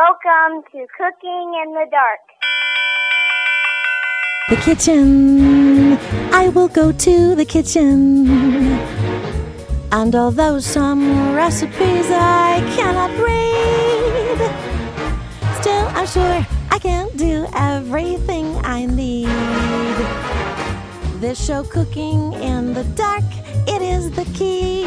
Welcome to Cooking in the Dark. The kitchen. I will go to the kitchen. And although some recipes I cannot read, still I'm sure I can do everything I need. This show, Cooking in the Dark, it is the key.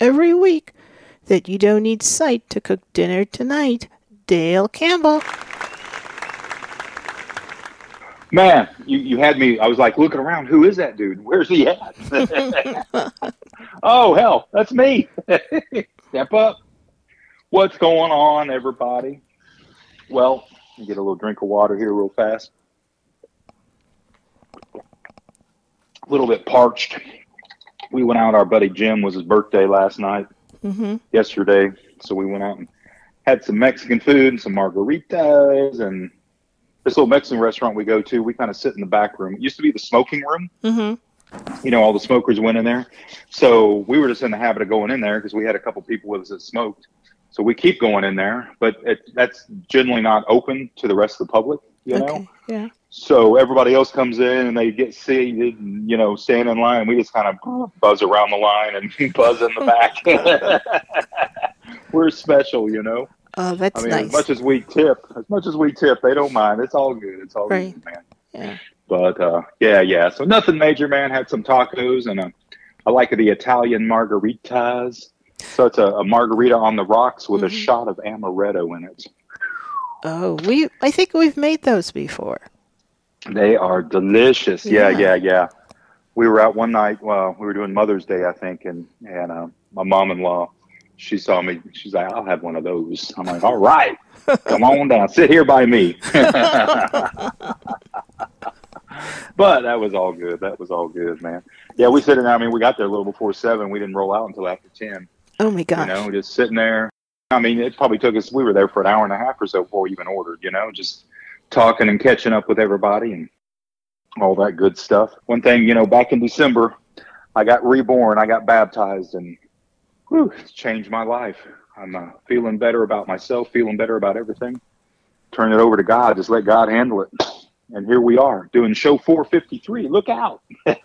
every week that you don't need sight to cook dinner tonight, Dale Campbell. Man, you, you had me. I was like looking around. Who is that dude? Where's he at? oh, hell, that's me. Step up. What's going on, everybody? Well, get a little drink of water here, real fast. A little bit parched. We went out. Our buddy Jim was his birthday last night, Mm-hmm. yesterday. So we went out and had some Mexican food and some margaritas and this little Mexican restaurant we go to, we kind of sit in the back room. It used to be the smoking room. Mm-hmm. You know, all the smokers went in there. So we were just in the habit of going in there because we had a couple people with us that smoked. So we keep going in there, but it, that's generally not open to the rest of the public, you know? Yeah. So everybody else comes in and they get seated and, you know, stand in line. We just kind of buzz around the line and buzz in the back. we're special, you know? Oh, that's I mean, nice. as much as we tip, as much as we tip, they don't mind. It's all good. It's all Right. good, man. yeah. But uh, yeah, yeah. So nothing major, man. Had some tacos and a, I like the Italian margaritas. So it's a, a margarita on the rocks with a Mhm. shot of amaretto in it. Oh, we. I think we've made those before. They are delicious. Yeah, Yeah. yeah, yeah. We were out one night. Well, we were doing Mother's Day, I think, and and uh, my mom-in-law, she saw me. She's like, "I'll have one of those." I'm like, "All right, come on down, sit here by me." but that was all good. That was all good, man. Yeah, we sitting there. I mean, we got there a little before seven. We didn't roll out until after ten. Oh my gosh. You know, just sitting there. I mean, it probably took us. We were there for an hour and a half or so before we even ordered. You know, just talking and catching up with everybody and all that good stuff. One thing, you know, back in December, I got reborn. I got baptized, and whew, it's changed my life. I'm uh, feeling better about myself, feeling better about everything. Turn it over to God. Just let God handle it. And here we are doing show 453. Look out.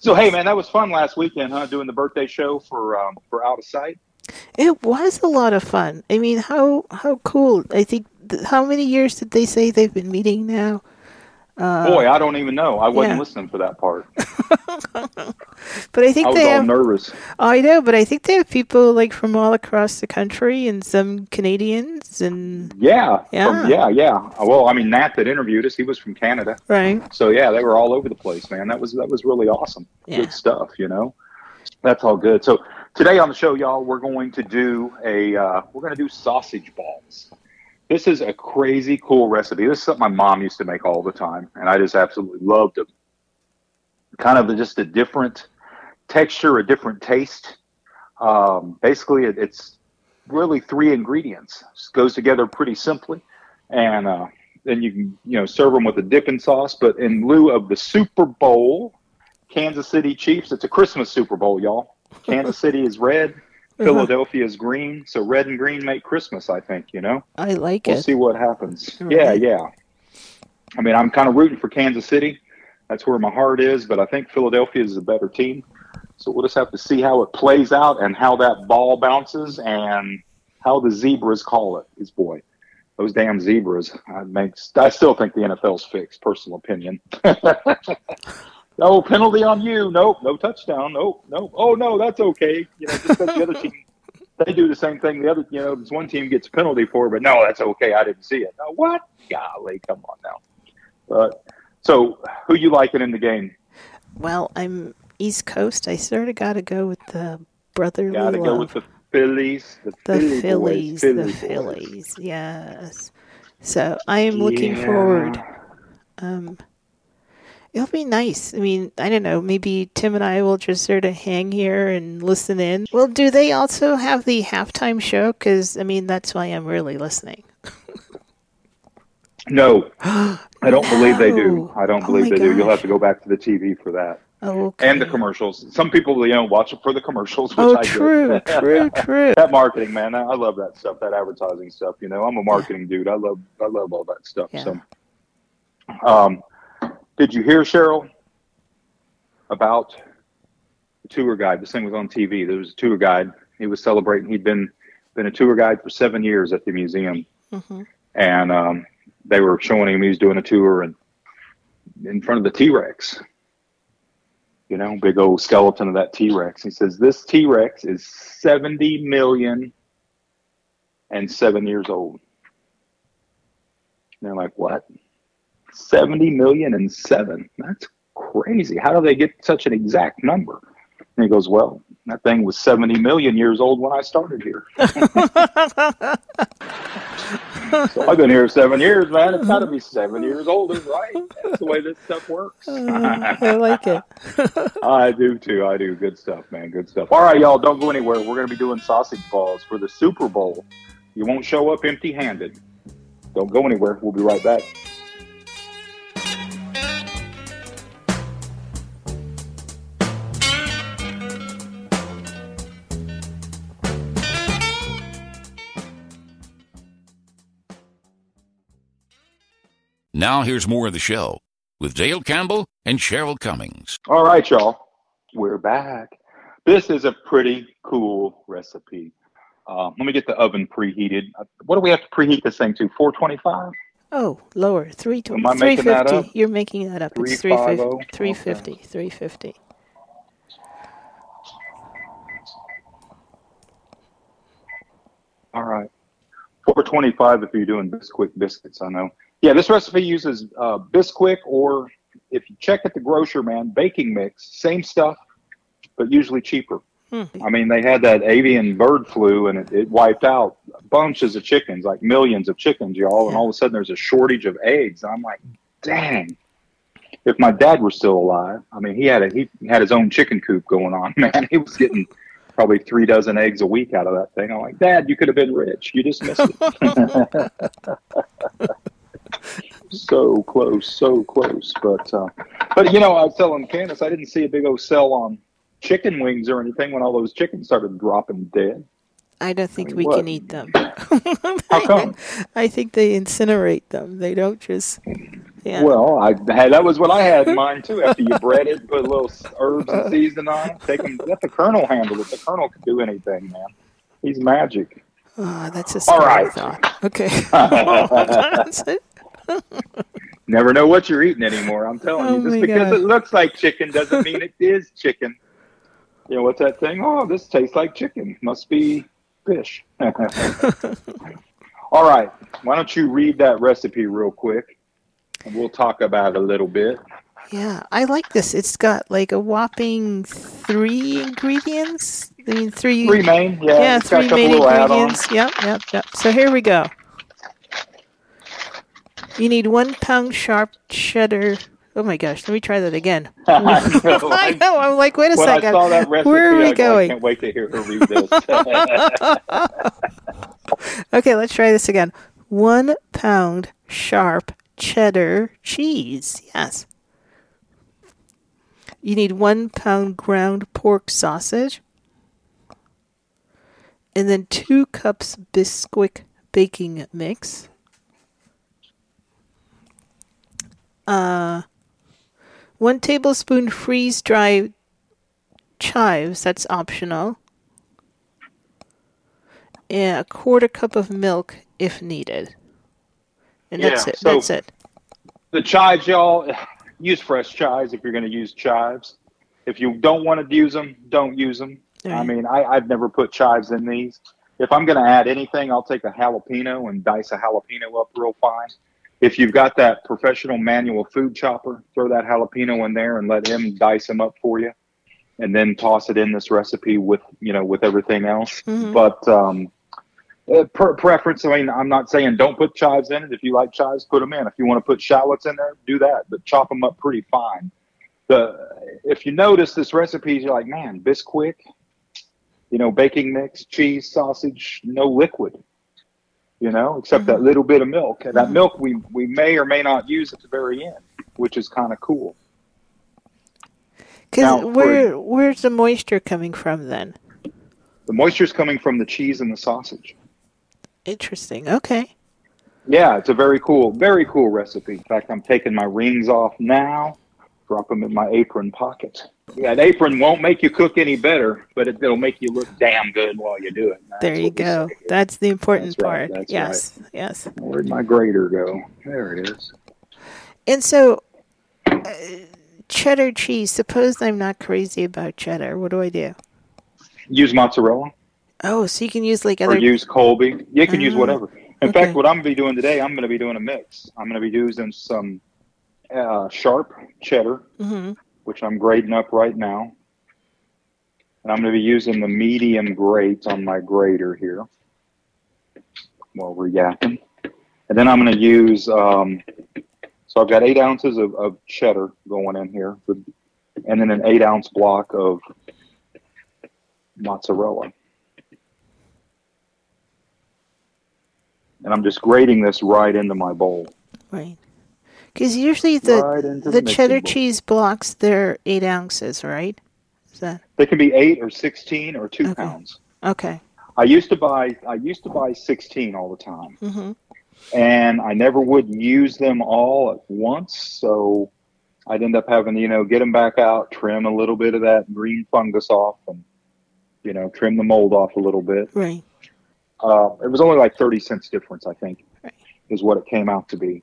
so, hey, man, that was fun last weekend, huh? Doing the birthday show for um, for Out of Sight. It was a lot of fun. I mean, how how cool! I think th- how many years did they say they've been meeting now? Uh, Boy, I don't even know. I wasn't yeah. listening for that part. but I think I was they all have. nervous. I know, but I think they have people like from all across the country and some Canadians and Yeah, Yeah. from- yeah, yeah. Well, I mean, Nat that interviewed us, he was from Canada, right. so yeah, they were all over the place, man. That was that was really awesome. Yeah. Good stuff, you know. That's all good. So today on the show, y'all, we're going to do a uh, we're going to do sausage balls. This is a crazy cool recipe. This is something my mom used to make all the time, and I just absolutely loved them. Kind of just a different texture, a different taste. Um, basically, it, it's really three ingredients. Just goes together pretty simply, and uh, then you can you know serve them with a dipping sauce. But in lieu of the Super Bowl, Kansas City Chiefs, it's a Christmas Super Bowl, y'all. Kansas City is red, Uh-huh. Philadelphia is green, so red and green make Christmas. I think you know. I like it. We'll see what happens. Right. Yeah, yeah. I mean, I'm kind of rooting for Kansas City. That's where my heart is, but I think Philadelphia is a better team. So we'll just have to see how it plays out and how that ball bounces and how the zebras call it. Is boy, those damn zebras. I makes. I still think the NFL's fixed. Personal opinion. no penalty on you. Nope. No touchdown. Nope. Nope. Oh no, that's okay. You know, just because the other team they do the same thing. The other, you know, this one team gets a penalty for it, but no, that's okay. I didn't see it. No, what? Golly, come on now. But so, who you liking in the game? Well, I'm East Coast. I sort of got to go with the brotherly Got to love. go with the Phillies. The, The Philly Phillies, Philly the. Phillies, yes. So I am looking Yeah. forward. Um, it'll be nice. I mean, I don't know. Maybe Tim and I will just sort of hang here and listen in. Well, do they also have the halftime show? Because I mean, that's why I'm really listening. No, I don't believe they do. I don't Oh believe they do. You'll have to go back to the TV for that Oh, okay. and the commercials. Some people, you know, watch it for the commercials. Which Oh, I true, true, true. that marketing, man. I, I love that stuff. That advertising stuff. You know, I'm a marketing dude. I love, I love all that stuff. Yeah. So, um, did you hear Cheryl about the tour guide? This thing was on TV. There was a tour guide. He was celebrating. He'd been been a tour guide for seven years at the museum hmm and um, they were showing him he was doing a tour and in front of the T-Rex. You know, big old skeleton of that T-Rex. He says this T-Rex is 70 million and seven years old. And they're like, what? 70 million and seven? That's crazy. How do they get such an exact number? And he goes, well, that thing was 70 million years old when I started here. So I've been here seven years, man. It's got to be seven years older, right? That's the way this stuff works. I like it. I do too. I do. Good stuff, man. Good stuff. All right, y'all. Don't go anywhere. We're going to be doing sausage balls for the Super Bowl. You won't show up empty handed. Don't go anywhere. We'll be right back. Now here's more of the show with Dale Campbell and Cheryl Cummings. All right, y'all. We're back. This is a pretty cool recipe. Uh, let me get the oven preheated. Uh, What do we have to preheat this thing to? 425? Oh, lower three Am I three making that fifty. up? You're making that up. It's three 350? fifty. Three fifty. Three fifty. All right. 425 if you're doing Bisquick biscuits, I know. Yeah, this recipe uses uh, Bisquick or if you check at the grocer, man, baking mix, same stuff, but usually cheaper. Hmm. I mean, they had that avian bird flu and it, it wiped out bunches of chickens, like millions of chickens, y'all. And all of a sudden there's a shortage of eggs. I'm like, dang. If my dad were still alive, I mean, he had a, he had his own chicken coop going on, man. He was getting probably three dozen eggs a week out of that thing. I'm like, Dad, you could have been rich. You just missed it. so close, so close. But uh, but you know, I was telling Candace, I didn't see a big old sell on chicken wings or anything when all those chickens started dropping dead. I don't think mean, we what? can eat them. How come? I think they incinerate them. They don't just. Yeah. Well, I had that was what I had in mind too. After you bread it, put a little herbs and seasoning on it, take them. Let the Colonel handle it. The Colonel can do anything, man. He's magic. oh, that's a All right. thought. Okay. Never know what you're eating anymore. I'm telling Oh you. Just because God. it looks like chicken doesn't mean it is chicken. You know what's that thing? Oh, this tastes like chicken. Must be fish. All right. Why don't you read that recipe real quick, and we'll talk about it a little bit. Yeah, I like this. It's got like a whopping three ingredients. I mean, three. Three main, yeah. yeah, it's got a three main ingredients. Yep, yep, yep. So here we go. You need one pound sharp cheddar. Oh my gosh, let me try that again. I know, I know. I'm like, wait a second. recipe, Where are we I, go, I going? can't wait to hear her read this. Okay, let's try this again. One pound sharp cheddar cheese. Yes. You need one pound ground pork sausage. And then two cups Bisquick baking mix. Uh, one tablespoon freeze dried chives. That's optional and a quarter cup of milk if needed. And that's Yeah, it. so- that's it. the chives, y'all, use fresh chives if you're going to use chives. If you don't want to use them, don't use them. I mean, I, I've never put chives in these. If I'm going to add anything, I'll take a jalapeno and dice a jalapeno up real fine. If you've got that professional manual food chopper, throw that jalapeno in there and let him dice them up for you. and then toss it in this recipe with you know with everything else. Mhm. But um, uh, per preference. I mean, I'm not saying don't put chives in it. If you like chives, put them in. If you want to put shallots in there, do that. But chop them up pretty fine. The if you notice this recipe, you're like, man, Bisquick, you know, baking mix, cheese, sausage, no liquid. You know, except that little bit of milk. And that Mhm. milk we we may or may not use at the very end, which is kind of cool. Because for- where where's the moisture coming from then? The moisture is coming from the cheese and the sausage. Interesting. Okay. Yeah, it's a very cool, very cool recipe. In fact, I'm taking my rings off now, drop them in my apron pocket. Yeah, an apron won't make you cook any better, but it, it'll make you look damn good while you do it. That's there you go. That's the important That's right, part. that's yes. Yes. Where'd my grater go? There it is. And so, uh, cheddar cheese. Suppose I'm not crazy about cheddar. What do I do? Use mozzarella Oh, so you can use like other. or use Colby. You can use Ah, whatever. In okay. fact, what I'm going to be doing today, I'm going to be doing a mix. I'm going to be using some uh, sharp cheddar, hmm which I'm grating up right now. And I'm going to be using the medium grate on my grater here while we're yakking. And then I'm going to use, um, so I've got eight ounces of, of cheddar going in here, and then an eight ounce block of mozzarella. And I'm just grating this right into my bowl. Right. Because usually the right the cheddar bowl. cheese blocks they're eight ounces, right? Is that They can be eight or 16 or two Okay. pounds. okay? I used to buy I used to buy 16 all the time, hmm and I never would use them all at once. So I'd end up having to, you know get them back out, trim a little bit of that green fungus off, and you know trim the mold off a little bit. Right. Uh, it was only like 30 cents difference, I think, Right. is what it came out to be.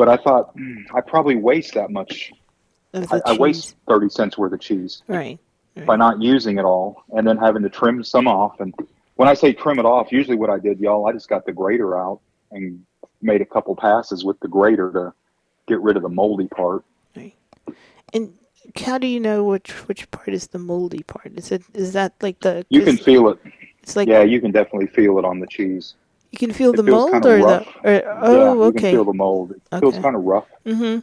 But I thought "Hmm, I probably waste that much. I, I waste 30 cents worth of cheese. Right. by not using it all and then having to trim some off. And when I say trim it off, usually what I did, y'all, I just got the grater out and made a couple passes with the grater to get rid of the moldy part. Right. And how do you know which which part is the moldy part? Is it is that like the? You can feel it. It's like Yeah, you can definitely feel it on the cheese. You can feel It the mold or the. rough. Or, yeah, oh, you can feel the mold. It feels kind of rough. hmm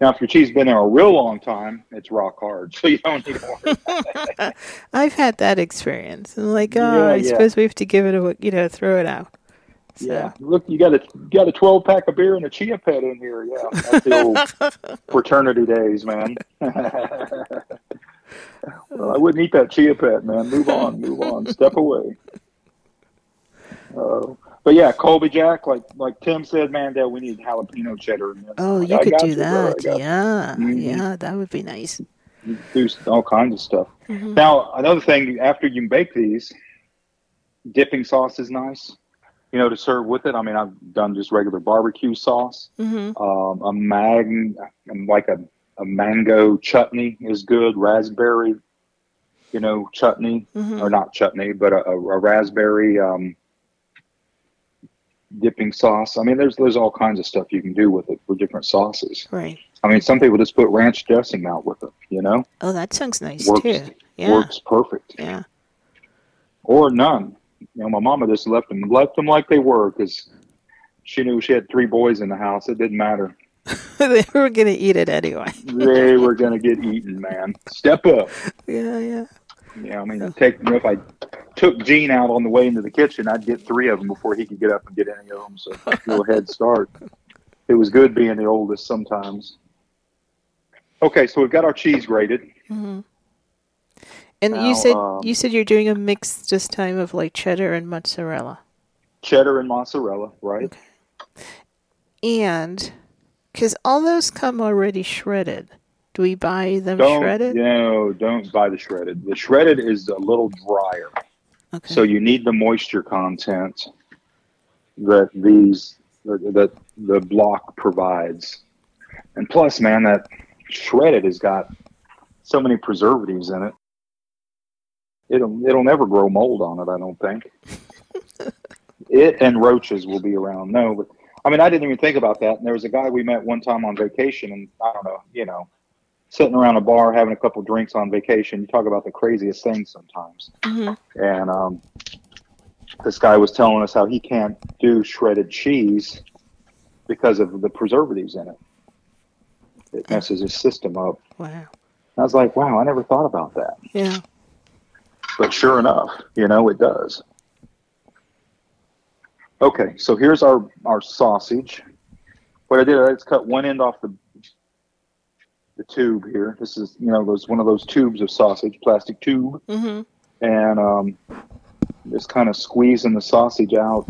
Now, if your cheese has been there a real long time, it's rock hard, so you don't need to worry. I've had that experience. I'm like, oh, Yeah, I yeah. suppose we have to give it a, you know, throw it out. So. Yeah, look, you got a you got a twelve pack of beer and a chia pet in here. Yeah, that's the old fraternity days, man. well, I wouldn't eat that chia pet, man. Move on, move on, step away. Uh, but yeah, Colby Jack, like like Tim said, man, Dad, we need jalapeno cheddar. in this. Oh, you I could do that. Yeah, Mhm. yeah, that would be nice. You do all kinds of stuff. Mhm. Now, another thing, after you bake these, dipping sauce is nice. You know, to serve with it. I mean, I've done just regular barbecue sauce. hmm Um, a mag, like a, a mango chutney is good. Raspberry, you know, chutney hmm or not chutney, but a, a, a raspberry um, dipping sauce. I mean, there's there's all kinds of stuff you can do with it for different sauces. Right. I mean, some people just put ranch dressing out with it. You know, Oh, that sounds nice works too. Yeah. works perfect. Yeah. Or none. You know, my mama just left them left them like they were because she knew she had three boys in the house. It didn't matter. they were gonna eat it anyway. they were gonna get eaten, man. Step up. Yeah, yeah. Yeah, I mean, take you know, if I took Gene out on the way into the kitchen, I'd get three of them before he could get up and get any of them. So a little head start. It was good being the oldest sometimes. Okay, so we've got our cheese grated. hmm And Now, you said um, you said you're doing a mix this time of like cheddar and mozzarella, Cheddar and mozzarella, right? and because all those come already shredded. Do we buy them Don't shredded? no, don't buy the shredded. The shredded is a little drier, Okay. so you need the moisture content that these that the block provides. And plus, man, that shredded has got so many preservatives in it. It'll it'll never grow mold on it. I don't think. it and roaches will be around. No, but I mean, I didn't even think about that. And there was a guy we met one time on vacation, and I don't know, you know, sitting around a bar having a couple drinks on vacation. You talk about the craziest things sometimes. hmm And um, this guy was telling us how he can't do shredded cheese because of the preservatives in it. It messes his system up. Wow. I was like, wow, I never thought about that. Yeah. But sure enough, you know, it does. Okay, so here's our, our sausage. What I did, I just cut one end off the tube here. This is, you know, those one of those tubes of sausage, plastic tube, hmm and um, just kind of squeezing the sausage out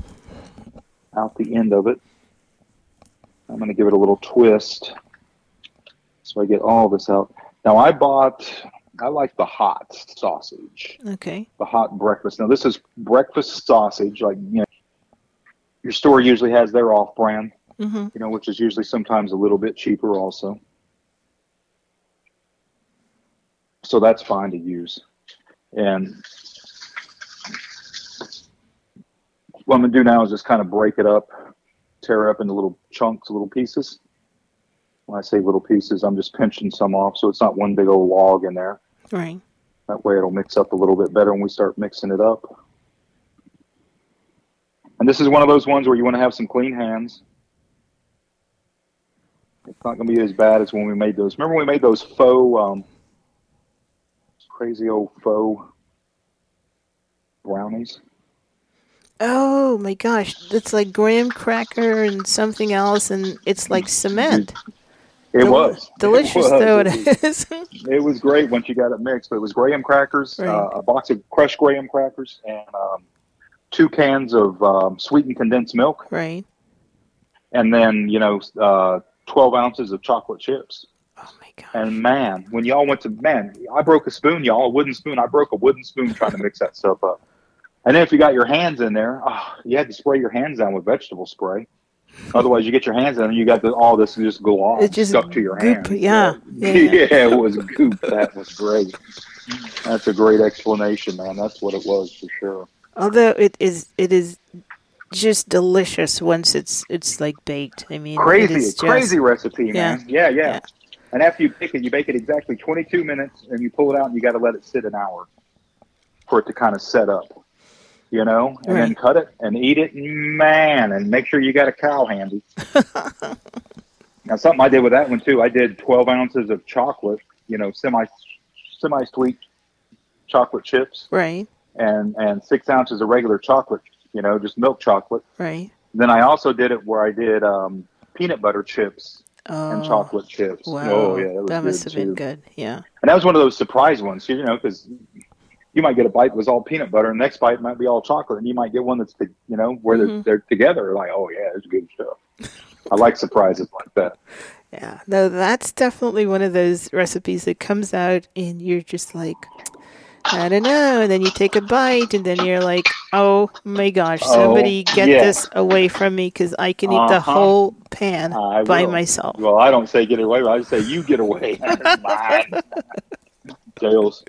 out the end of it. I'm going to give it a little twist so I get all this out. Now I bought, I like the hot sausage Okay. the hot breakfast. Now this is breakfast sausage, like you know, your store usually has their off-brand, hmm you know, which is usually sometimes a little bit cheaper also. So that's fine to use. And what I'm gonna do now is just kind of break it up, tear it up into little chunks, little pieces. When I say little pieces, I'm just pinching some off so it's not one big old log in there. Right. That way it'll mix up a little bit better when we start mixing it up. And this is one of those ones where you want to have some clean hands. It's not going to be as bad as when we made those. Remember when we made those faux, um, crazy old faux brownies? Oh my gosh, it's like graham cracker and something else, and it's like cement. It Del- was delicious It was. though it It was- It was great once you got it mixed. But it was graham crackers, Right. uh, a box of crushed graham crackers, and um, two cans of um, sweetened condensed milk. right. and then you know uh, 12 ounces of chocolate chips gosh. and man when y'all went to man i broke a spoon y'all a wooden spoon i broke a wooden spoon trying to mix that stuff up and then if you got your hands in there oh, you had to spray your hands down with vegetable spray otherwise you get your hands in and you got the, all this just go on It just stuck to your goop, hands yeah, yeah, yeah. it was goop that was great that's a great explanation man that's what it was for sure Although it is, it is just delicious once it's it's like baked. I mean, crazy, is just- crazy recipe, man. Yeah, yeah, Yeah. And after you bake it, you bake it exactly 22 minutes, and you pull it out, and you got to let it sit an hour for it to kind of set up, you know, and then cut it and eat it, man, and make sure you got a cow handy. now, something I did with that one too, I did 12 ounces of chocolate, you know, semi semi sweet chocolate chips, Right. and and six ounces of regular chocolate, you know, just milk chocolate. Right. Then I also did it where I did um, peanut butter chips Oh, and chocolate chips. Wow. Oh yeah, that, was must good have too. been good. Yeah. And that was one of those surprise ones, you know, because you might get a bite that was all peanut butter, and the next bite might be all chocolate, and you might get one that's the, you know where Mhm. they're they're together. Like, oh yeah, it's good stuff. I like surprises like that. Yeah. No, that's definitely one of those recipes that comes out and you're just like, I don't know. And then you take a bite and then you're like, oh my gosh, Oh, somebody get yeah. this away from me because I can eat the Uh-huh. whole pan I by will. myself. Well, I don't say get away. I say you get away. Cheryl's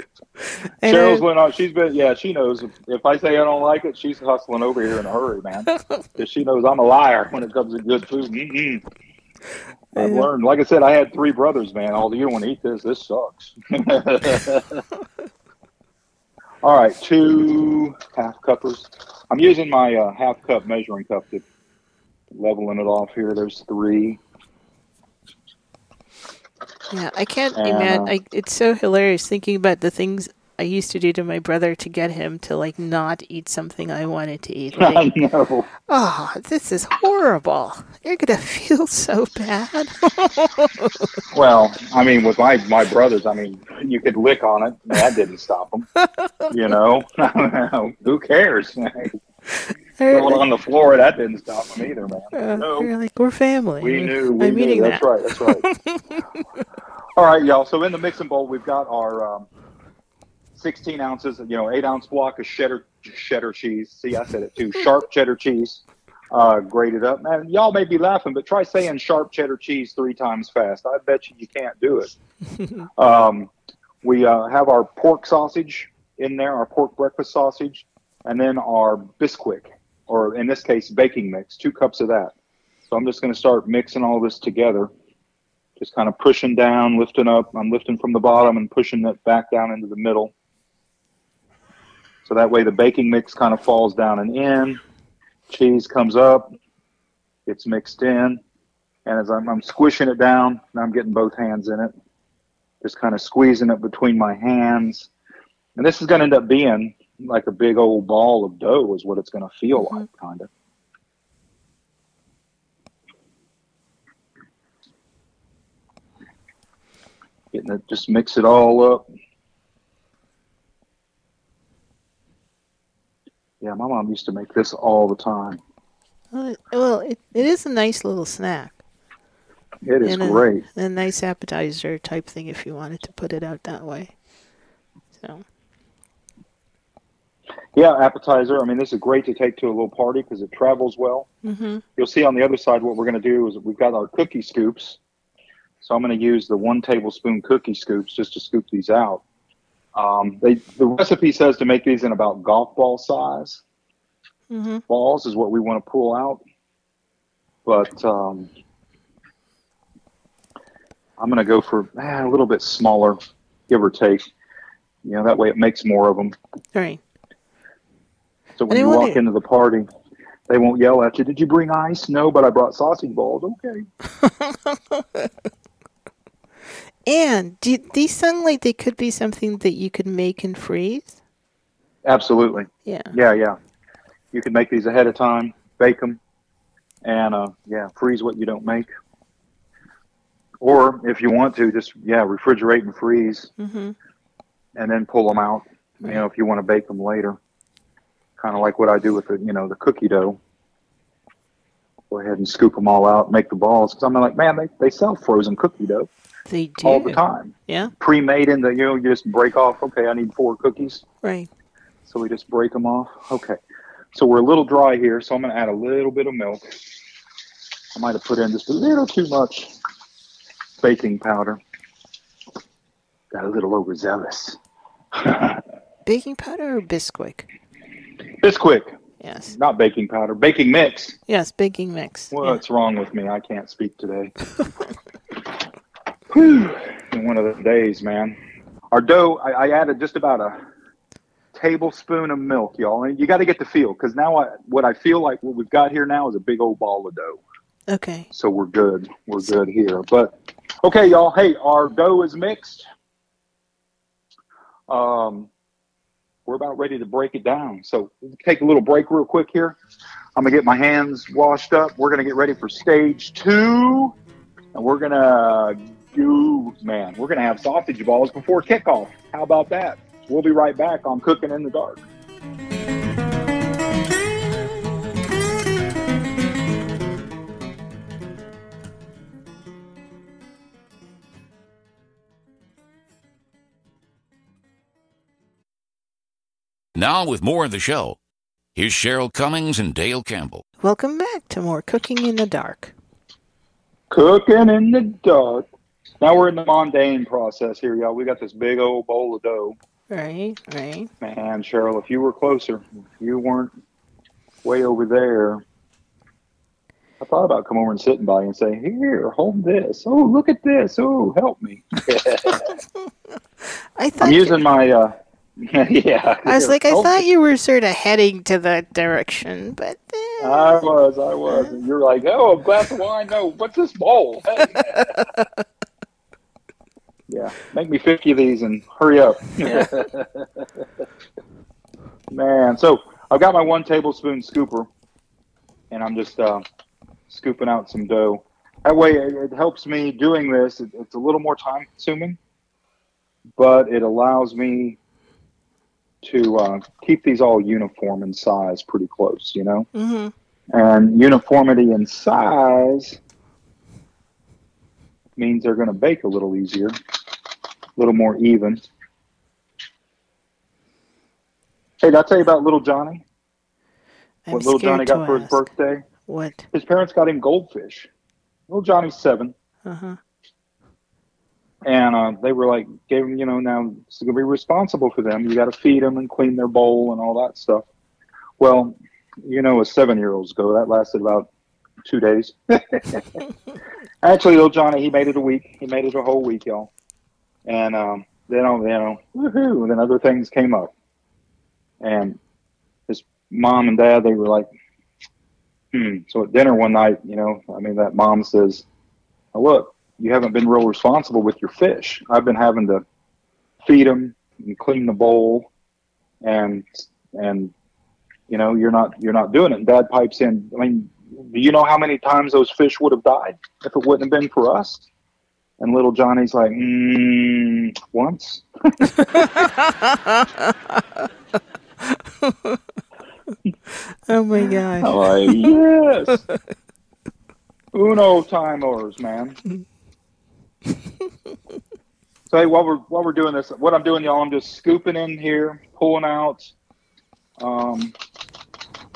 And Cheryl's I- went on. She's been yeah. She knows if, if I say I don't like it, she's hustling over here in a hurry, man. Because she knows I'm a liar when it comes to good food. Mm-mm. I've learned. Like I said, I had three brothers, man. All you don't want to eat this. This sucks. All right, two half cuppers. I'm using my uh, half cup measuring cup to leveling it off here. There's three. Yeah, I can't imagine. uh, I, it's so hilarious thinking about the things I used to do to my brother to get him to like not eat something I wanted to eat. I Like, know. oh, this is horrible. You're gonna feel so bad. Well, I mean, with my my brothers, I mean, you could lick on it. That didn't stop them. You know, who cares? Throwing on the floor, that didn't stop them either, man. Uh, No. You're like we're family. We knew. We I'm knew. That's that. right. That's right. All right, y'all. So in the mixing bowl, we've got our um, 16 ounces, you know, eight ounce block of cheddar cheddar cheese. See, I said it too. Sharp cheddar cheese, uh, grated up. Man, y'all may be laughing, but try saying sharp cheddar cheese three times fast. I bet you you can't do it. um, we uh, have our pork sausage in there, our pork breakfast sausage, and then our Bisquick, or in this case, baking mix, two cups of that. So I'm just going to start mixing all this together. Just kind of pushing down, lifting up. I'm lifting from the bottom and pushing it back down into the middle. So that way the baking mix kind of falls down and in. Cheese comes up, it's mixed in. And as I'm, I'm squishing it down, I'm getting both hands in it. Just kind of squeezing it between my hands. And this is going to end up being like a big old ball of dough, is what it's going to feel Mhm. like, kind of. Getting it, just mix it all up. Yeah, my mom used to make this all the time. Well, it, it, is a nice little snack. It is And a- great. A nice appetizer type thing if you wanted to put it out that way. So, Yeah, appetizer. I mean, this is great to take to a little party because it travels well. hmm You'll see on the other side what we're going to do is we've got our cookie scoops. So I'm going to use the one tablespoon cookie scoops just to scoop these out. Um, they, the recipe says to make these in about golf ball size. hmm balls is what we want to pull out. But um, I'm going to go for eh, a little bit smaller, give or take. You know, that way it makes more of them. right. So when you walk into the party, they won't yell at you, Did you bring ice? No, but I brought sausage balls. Okay. And do these sound like they could be something that you could make and freeze? Absolutely. Yeah. Yeah, yeah. You can make these ahead of time, bake them, and uh, yeah, freeze what you don't make. Or if you want to, just yeah, refrigerate and freeze, hmm and then pull them out. You know, if you want to bake them later, kind of like what I do with the you know the cookie dough. Go ahead and scoop them all out, make the balls. Because I'm like, man, they, they sell frozen cookie dough They do. all the time, Yeah. pre-made in the you know you just break off. Okay, I need four cookies. Right. So we just break them off. Okay. So we're a little dry here, so I'm going to add a little bit of milk. I might have put in just a little too much baking powder. Got a little overzealous. Baking powder or Bisquick? Bisquick, Yes. not baking powder, baking mix. Yes, baking mix. Yeah. What's wrong with me? I can't speak today. Whew. One of the days, man. Our dough, I, I added just about a tablespoon of milk, y'all. And you got to get the feel because now I, what I feel like what we've got here now is a big old ball of dough. Okay. So we're good. We're good here. But okay, y'all. Hey, our dough is mixed. Um, we're about ready to break it down. So we'll take a little break real quick here. I'm gonna get my hands washed up. We're gonna get ready for stage two, and we're gonna do man. We're gonna have sausage balls before kickoff. How about that? We'll be right back on Cooking in the Dark. Now, with more of the show, here's Cheryl Cummings and Dale Campbell. Welcome back to more Cooking in the Dark. Cooking in the dark. Now we're in the mundane process here, y'all. We got this big old bowl of dough. Right, right. Man, Cheryl, if you were closer, if you weren't way over there, I thought about coming over and sitting by you and say, "Here, hold this. Oh, look at this. Oh, help me." I thought I'm using my. uh Yeah. I was like, I thought you were sort of heading to that direction, but I was. I was. And you're like, "Oh, a glass of wine. No, what's this bowl?" Hey. yeah, make me fifty of these and hurry up. Man, so I've got my one tablespoon scooper, and I'm just uh, scooping out some dough. That way, it, it helps me doing this. It, it's a little more time consuming, but it allows me to uh, keep these all uniform in size, pretty close. You know, mhm. and uniformity in size means they're going to bake a little easier, a little more even. Hey, did I tell you about little Johnny? I'm what little Johnny got to for his birthday? What? His parents got him goldfish. Little Johnny's seven, Uh-huh. and uh, they were like, gave him, you know, now it's going to be responsible for them. You got to feed them and clean their bowl and all that stuff. Well, you know, as seven year olds go, that lasted about two days. Actually, little Johnny, he made it a week. He made it a whole week, y'all. And um, then, you know, woohoo! And then other things came up, and his mom and dad, they were like, hmm. So at dinner one night, you know, I mean, that mom says, oh, "Look, you haven't been real responsible with your fish. I've been having to feed them and clean the bowl, and and you know, you're not you're not doing it." And dad pipes in. I mean, do you know how many times those fish would have died if it wouldn't have been for us? And little Johnny's like, mm, once. Oh my gosh. I'm like, yes. Uno timers, man. so hey, while we're while we're doing this, what I'm doing, y'all, I'm just scooping in here, pulling out. Um,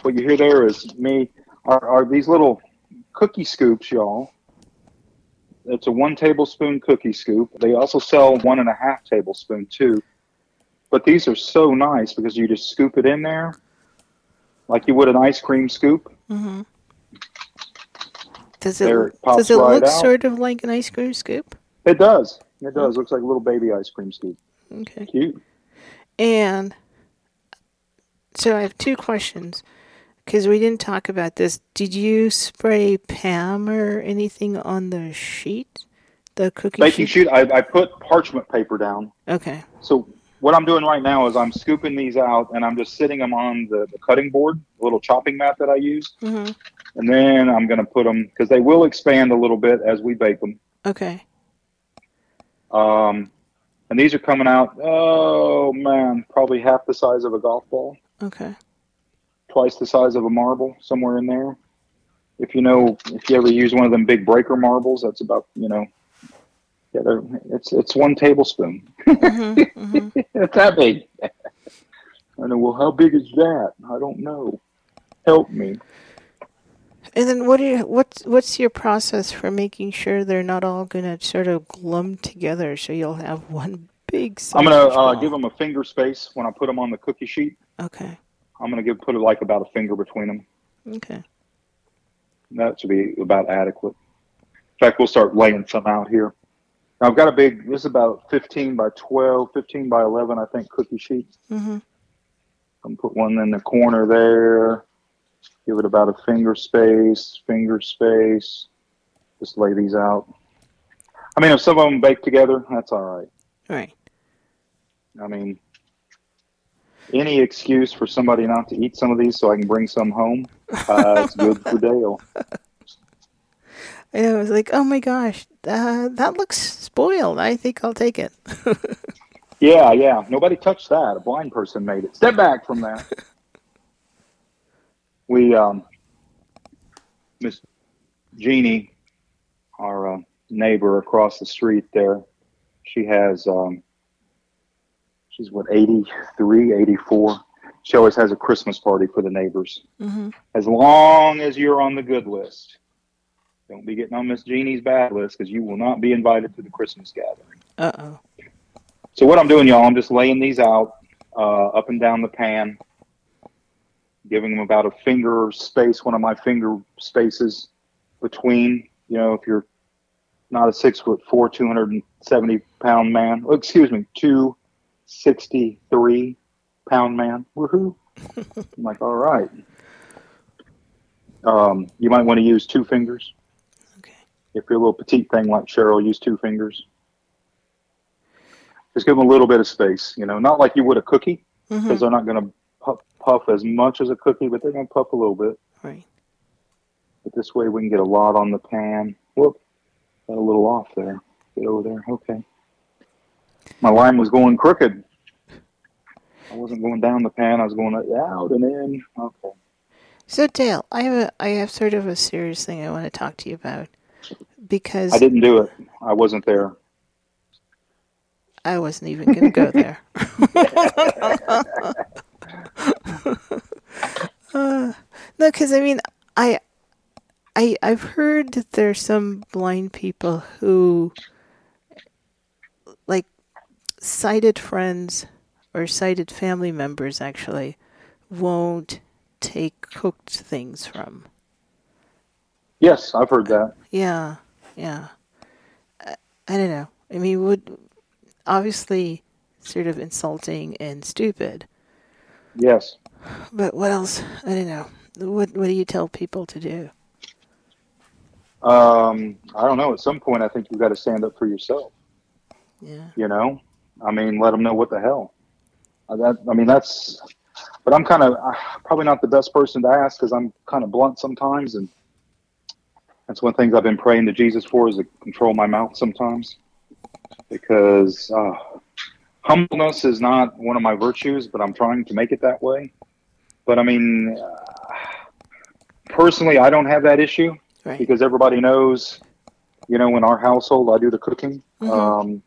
what you hear there is me. Are, are these little cookie scoops, y'all? It's a one tablespoon cookie scoop. They also sell one and a half tablespoon too. But these are so nice because you just scoop it in there like you would an ice cream scoop. hmm Does it it does it right look out. sort of like an ice cream scoop? It does. It does. Looks like a little baby ice cream scoop. Okay. Cute. And so I have two questions because we didn't talk about this. Did you spray Pam or anything on the sheet, the cookie Baking sheet? sheet. I, I put parchment paper down. Okay. So what I'm doing right now is I'm scooping these out and I'm just sitting them on the, the cutting board, the little chopping mat that I use, hmm and then I'm going to put them because they will expand a little bit as we bake them. Okay. Um, and these are coming out. Oh man, probably half the size of a golf ball. Okay. Twice the size of a marble, somewhere in there. If you know, if you ever use one of them big breaker marbles, that's about you know, yeah, they're, it's it's one tablespoon. hmm hmm it's that big. I know. Well, how big is that? I don't know. Help me. And then what do you what's what's your process for making sure they're not all gonna sort of glum together so you'll have one big I'm gonna uh, give them a finger space when I put them on the cookie sheet. Okay. I'm gonna give put it like about a finger between them. Okay. That should be about adequate. In fact, we'll start laying some out here. Now, I've got a big, this is about 15 by 12, 15 by 11, I think, cookie sheet. Mm-hmm. I'm put one in the corner there. Give it about a finger space, finger space. Just lay these out. I mean, if some of them bake together, that's all right. Right. I mean, any excuse for somebody not to eat some of these so I can bring some home, uh, it's good for Dale. And I was like, oh my gosh, uh, that looks spoiled. I think I'll take it. Yeah, yeah. Nobody touched that. A blind person made it. Step back from that. we, um, Miss Jeannie, our uh, neighbor across the street there, she has, um, she's what, 83, 84. She always has a Christmas party for the neighbors. mm-hmm. As long as you're on the good list. Don't be getting on Miss Jeannie's bad list because you will not be invited to the Christmas gathering. Uh oh. So what I'm doing, y'all, I'm just laying these out uh, up and down the pan, giving them about a finger space, one of my finger spaces between. You know, if you're not a six foot four, 270 pound man, oh, excuse me, 263 pound man. Woohoo! I'm like, all right. Um, you might want to use two fingers. Okay. If you're a little petite thing like Cheryl, use two fingers. Just give them a little bit of space, you know, not like you would a cookie, because hmm they're not going to puff, puff as much as a cookie, but they're going to puff a little bit. Right. But this way we can get a lot on the pan. Whoop, got a little off there. Get over there. Okay. My line was going crooked. I wasn't going down the pan. I was going out and in. Okay. So Dale, I have a I have sort of a serious thing I want to talk to you about because I didn't do it. I wasn't there. I wasn't even going to go there. uh, no, because I mean, I, I, I've heard that there's some blind people who, like, sighted friends or sighted family members actually won't take cooked things from. Yes, I've heard that. Yeah, yeah. I, I don't know. I mean, would obviously sort of insulting and stupid. Yes. But what else? I don't know. What What do you tell people to do? Um, I don't know. At some point, I think you've got to stand up for yourself. Yeah. You know, I mean, let them know what the hell. Uh, that I mean, that's. But I'm kind of uh, probably not the best person to ask because I'm kind of blunt sometimes, and that's one of the things I've been praying to Jesus for is to control my mouth sometimes, because uh, humbleness is not one of my virtues, but I'm trying to make it that way. But I mean, uh, personally, I don't have that issue Right. because everybody knows, you know, in our household, I do the cooking. Mhm. Um,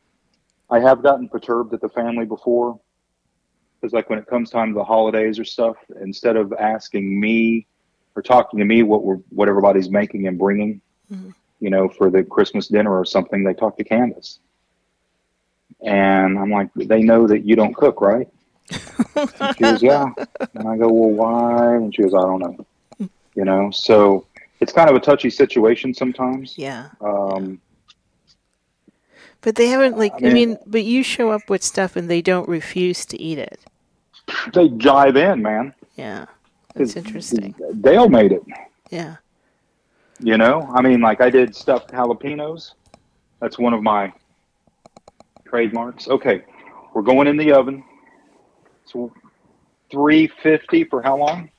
I have gotten perturbed at the family before. Because, like, when it comes time to the holidays or stuff, instead of asking me or talking to me what we're, what everybody's making and bringing, Mhm. you know, for the Christmas dinner or something, they talk to Candace. And I'm like, they know that you don't cook, right? And she goes, yeah. And I go, well, why? And she goes, I don't know. You know, so it's kind of a touchy situation sometimes. Yeah. Um, but they haven't like I mean, but you show up with stuff and they don't refuse to eat it. They dive in, man. Yeah. That's interesting. Dale made it. Yeah. You know, I mean like I did stuffed jalapenos. That's one of my trademarks. Okay. We're going in the oven. So 350 for how long?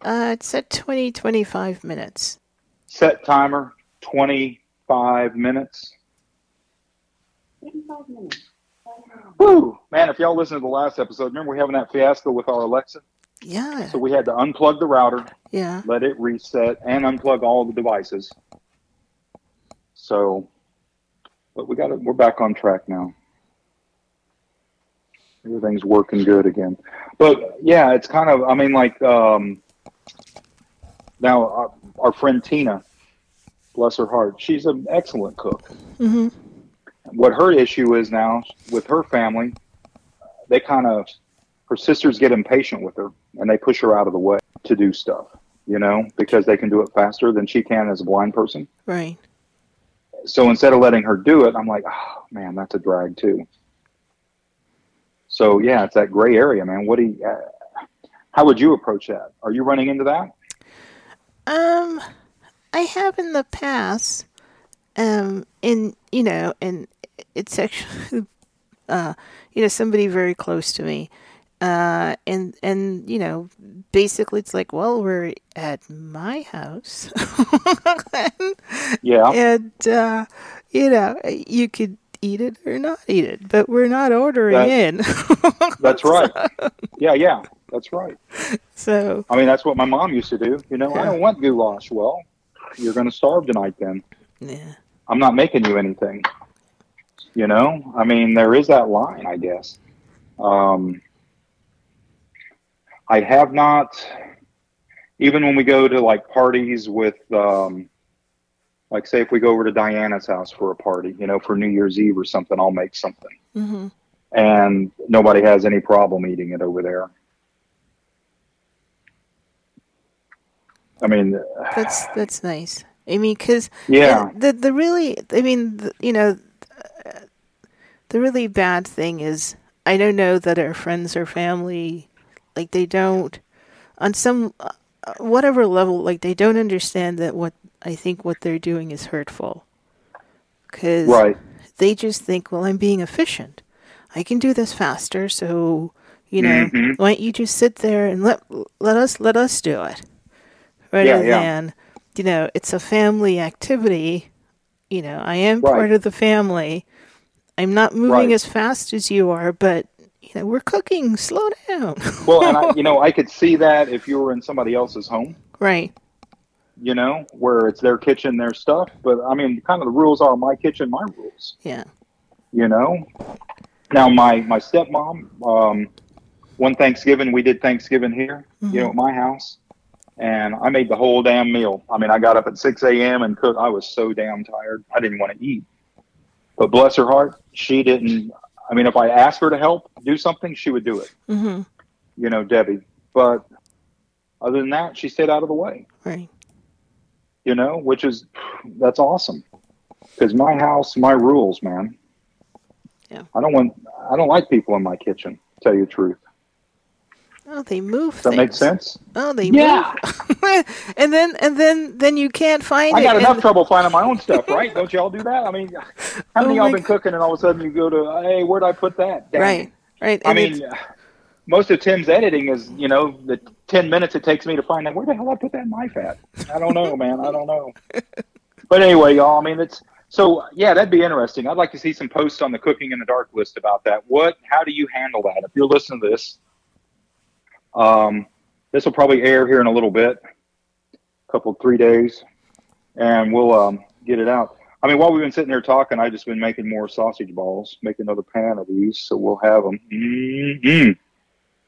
Uh, it's at 20, 25 minutes. Set timer, 25 minutes. Woo! Man, if y'all listened to the last episode, remember we having that fiasco with our Alexa? Yeah. So we had to unplug the router. Yeah. Let it reset and unplug all the devices. So, but we got it. We're back on track now. Everything's working good again. But yeah, it's kind of. I mean, like um, now our, our friend Tina, bless her heart, she's an excellent cook. Mm-hmm what her issue is now with her family, they kind of her sisters get impatient with her and they push her out of the way to do stuff. You know, because they can do it faster than she can as a blind person. Right. so instead of letting her do it, I'm like, oh man, that's a drag too. So yeah, it's that gray area, man. What do you, uh, how would you approach that? Are you running into that? Um, I have in the past, um, and you know, and it's actually, uh, you know, somebody very close to me, uh, and and you know, basically, it's like, well, we're at my house, Yeah, and uh, you know, you could eat it or not eat it, but we're not ordering That- in. that's right. Yeah, yeah, that's right. so I mean, that's what my mom used to do. You know, I don't want goulash. Well, you're going to starve tonight then. yeah, I'm not making you anything. You know, I mean, there is that line, I guess. Um, I have not, even when we go to like parties with, um, like, say, if we go over to Diana's house for a party, you know, for New Year's Eve or something, I'll make something. hmm And nobody has any problem eating it over there. I mean, that's that's nice. I mean, because yeah, the the really, I mean, the, you know, the really bad thing is I don't know that our friends or family, like they don't, on some uh, whatever level, like they don't understand that what I think what they're doing is hurtful. Because right. they just think, well, I'm being efficient. I can do this faster, so you know, Mhm. why don't you just sit there and let let us let us do it, rather Yeah, yeah. than you know, it's a family activity. You know, I am Right. part of the family. I'm not moving Right. as fast as you are, but you know, we're cooking. Slow down. Well, and I, you know, I could see that if you were in somebody else's home. right. you know, where it's their kitchen, their stuff. But I mean, kind of the rules are my kitchen, my rules. Yeah. You know. Now my my stepmom, um, one Thanksgiving we did Thanksgiving here, you know, at my house, and I made the whole damn meal. I mean, I got up at six a.m. and cooked. I was so damn tired, I didn't want to eat. But bless her heart, she didn't. I mean, if I asked her to help do something, she would do it. hmm You know, Debbie. But other than that, she stayed out of the way. Right. you know, which is that's awesome. Because my house, my rules, man. Yeah. I don't want. I don't like people in my kitchen. To tell you the truth. Oh, they move. Does that make things. sense? Oh, they Yeah. move. and then and then then you can't find I it. got enough and- trouble finding my own stuff, right? Don't y'all do that? I mean, how oh many Oh y'all my been cooking and all of a sudden you go to, hey, where'd I put that? Dang Right. Right. I and mean, it's- uh, most of Tim's editing is, you know, the 10 minutes it takes me to find out where the hell I put that knife at. I don't know, man. I don't know. But anyway, y'all, I mean, it's so, yeah, that'd be interesting. I'd like to see some posts on the Cooking in the Dark list about that. What, how do you handle that? If you're listening to this, um, this will probably air here in a little bit, a couple, three days, and we'll um, get it out. I mean, while we've been sitting here talking, I've just been making more sausage balls, make another pan of these, so we'll have them. Mm-hmm.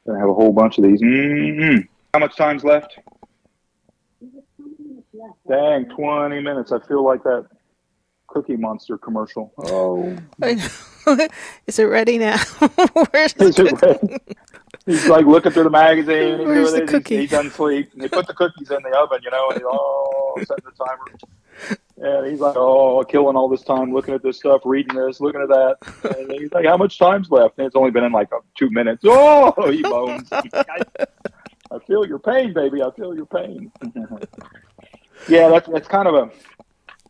Gonna have a whole bunch of these. Mm-hmm. How much time's left? Dang, 20 minutes. I feel like that Cookie Monster commercial. Oh. Is it ready now? Where's the is it ready? He's like looking through the magazine. He's Where's the cookie? He, he doesn't sleep. And they put the cookies in the oven, you know, and he's oh, setting the timer. And he's like, oh, killing all this time looking at this stuff, reading this, looking at that. And he's like, how much time's left? And it's only been in like two minutes. Oh, he moans. I, I feel your pain, baby. I feel your pain. yeah, that's that's kind of a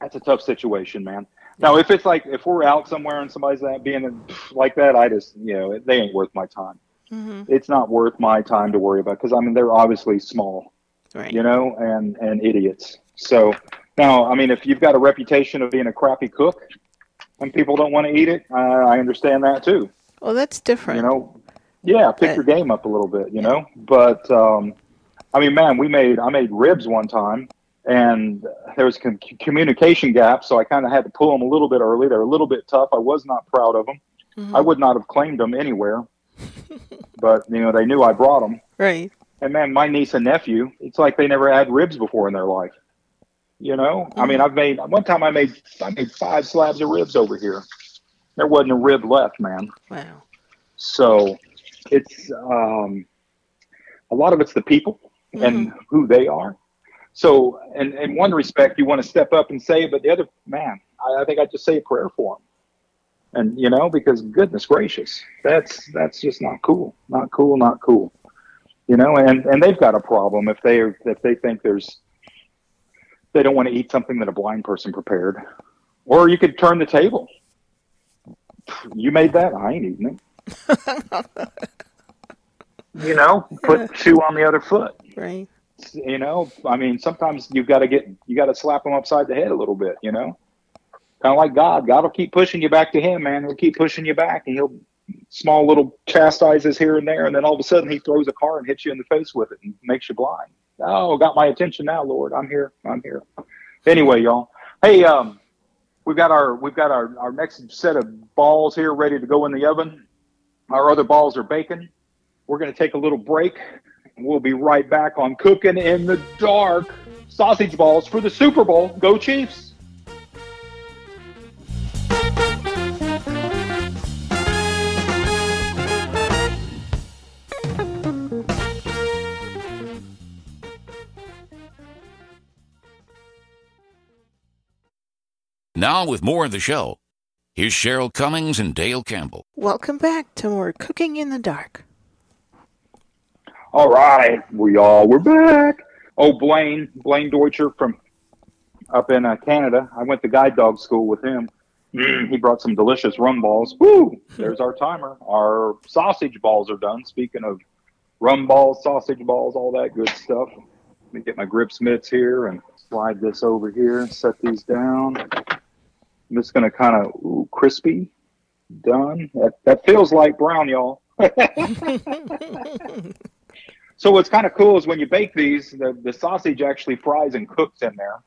that's a tough situation, man. Now, if it's like if we're out somewhere and somebody's that being like that, I just you know they ain't worth my time. Mhm. It's not worth my time to worry about because I mean they're obviously small, Right. you know, and and idiots. So now, I mean, if you've got a reputation of being a crappy cook and people don't want to eat it, uh, I understand that too. Well, that's different. You know, yeah, pick Uh, your game up a little bit, you know. But um, I mean, man, we made I made ribs one time, and there was com- communication gap, so I kind of had to pull them a little bit early. They're a little bit tough. I was not proud of them. Mhm. I would not have claimed them anywhere, but you know, they knew I brought them. Right. And man, my niece and nephew, it's like they never had ribs before in their life. You know, I mean, I've made one time I made I made five slabs of ribs over here. There wasn't a rib left, man. Wow. So it's um, a lot of it's the people and who they are. So, in, in one respect, you want to step up and say it, but the other, man, I, I think I just say a prayer for him And you know, because goodness gracious, that's that's just not cool, not cool, not cool. You know, and and they've got a problem if they are if they think there's they don't want to eat something that a blind person prepared, or you could turn the table. You made that, I ain't eating it. you know, put shoe on the other foot. Right. You know, I mean, sometimes you've got to get, you got to slap them upside the head a little bit. You know, kind of like God. God will keep pushing you back to Him, man. He'll keep pushing you back, and He'll small little chastises here and there, and then all of a sudden He throws a car and hits you in the face with it and makes you blind. Oh, got my attention now, Lord. I'm here. I'm here. Anyway, y'all. Hey, um, we've got our we've got our our next set of balls here ready to go in the oven. Our other balls are baking. We're going to take a little break. And We'll be right back on Cooking in the Dark sausage balls for the Super Bowl. Go Chiefs! Now, with more of the show, here's Cheryl Cummings and Dale Campbell. Welcome back to more Cooking in the Dark. All right, we all we're back. Oh, Blaine, Blaine Deutscher from up in uh, Canada. I went to guide dog school with him. he brought some delicious rum balls. Woo! There's our timer. Our sausage balls are done. Speaking of rum balls, sausage balls, all that good stuff. Let me get my grips mitts here and slide this over here and set these down. I'm just gonna kind of crispy. Done. That that feels like brown, y'all. So what's kind of cool is when you bake these, the, the sausage actually fries and cooks in there.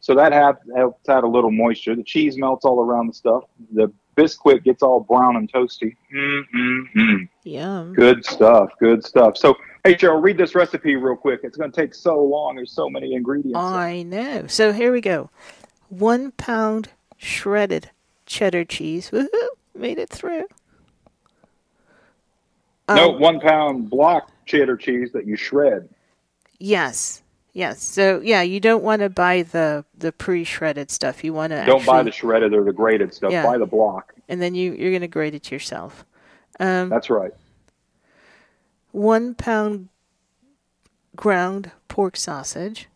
So that have, helps add a little moisture. The cheese melts all around the stuff. The biscuit gets all brown and toasty. Mm-mm-mm. Yum. Good stuff. Good stuff. So, hey, Cheryl, read this recipe real quick. It's going to take so long. There's so many ingredients. I know. So here we go. One pound shredded cheddar cheese. Woohoo! Made it through. no, Um, one pound block cheddar cheese that you shred. Yes. Yes. So yeah, you don't want to buy the the pre-shredded stuff. You want to Don't buy the shredded or the grated stuff. Yeah. Buy the block. and then you you're going to grate it yourself. Um, That's right. one pound ground pork sausage.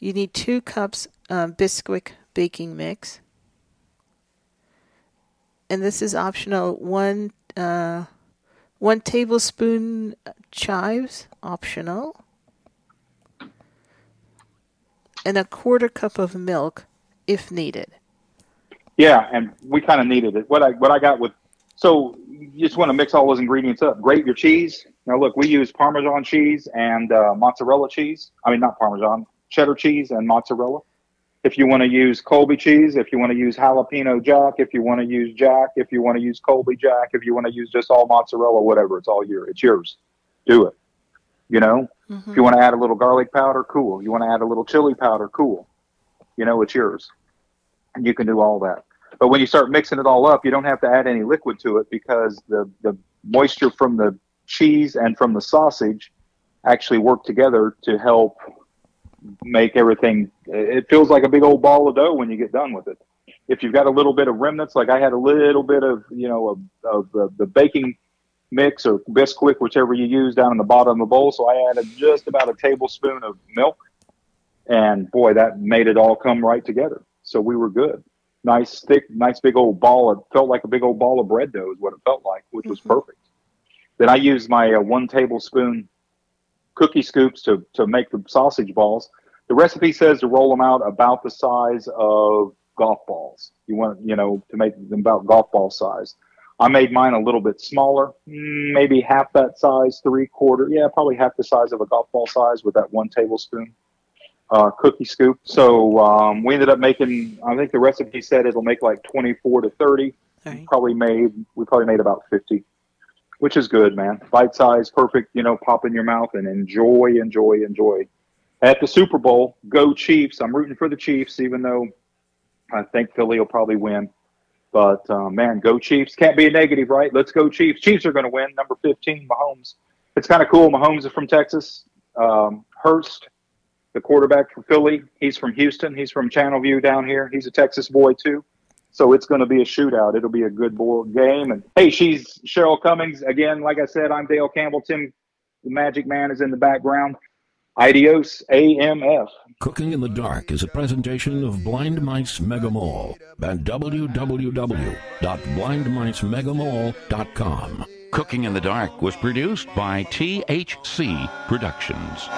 You need two cups um, Bisquick baking mix, and this is optional. One uh, one tablespoon chives optional, and a quarter cup of milk if needed. Yeah, and we kind of needed it. What I what I got with so you just want to mix all those ingredients up. Grate your cheese. Now look, we use Parmesan cheese and uh, mozzarella cheese. I mean not Parmesan, cheddar cheese and mozzarella. If you want to use Colby cheese, if you want to use jalapeno jack, if you want to use jack, if you want to use Colby jack, if you want to use just all mozzarella, whatever, it's all your, It's yours. Do it. You know, if you mm-hmm. want to add a little garlic powder, cool. You want to add a little chili powder, cool. You know, it's yours and you can do all that. But when you start mixing it all up, you don't have to add any liquid to it because the, the moisture from the cheese and from the sausage actually work together to help make everything. It feels like a big old ball of dough when you get done with it. If you've got a little bit of remnants, like I had a little bit of, you know, of, of the, the baking mix or Bisquick, whichever you use down in the bottom of the bowl. So I added just about a tablespoon of milk and boy, that made it all come right together. So we were good. Nice thick, nice big old ball. It felt like a big old ball of bread dough is what it felt like, which was perfect. Then I used my uh, one tablespoon cookie scoops to to make the sausage balls. The recipe says to roll them out about the size of golf balls. You want you know to make them about golf ball size. I made mine a little bit smaller, maybe half that size, three quarter, yeah, probably half the size of a golf ball size with that one tablespoon uh, cookie scoop. So um, we ended up making. I think the recipe said it'll make like 24 to 30. All right. Probably made. We probably made about 50, which is good, man. Bite size, perfect. You know, pop in your mouth and enjoy, enjoy, enjoy. At the Super Bowl, go Chiefs! I'm rooting for the Chiefs, even though I think Philly will probably win. But uh, man, go Chiefs! Can't be a negative, right? Let's go Chiefs! Chiefs are going to win. Number 15, Mahomes. It's kind of cool. Mahomes is from Texas. Um, Hurts, the quarterback for Philly. He's from Houston. He's from Channelview down here. He's a Texas boy too. So it's going to be a shootout. It'll be a good ball game. And hey, she's Cheryl Cummings again. Like I said, I'm Dale Campbell. Tim, the Magic Man, is in the background. Adios, AMF. Cooking in the Dark is a presentation of Blind Mice Mega Mall at www.blindmicemegamall.com. Cooking in the Dark was produced by THC Productions.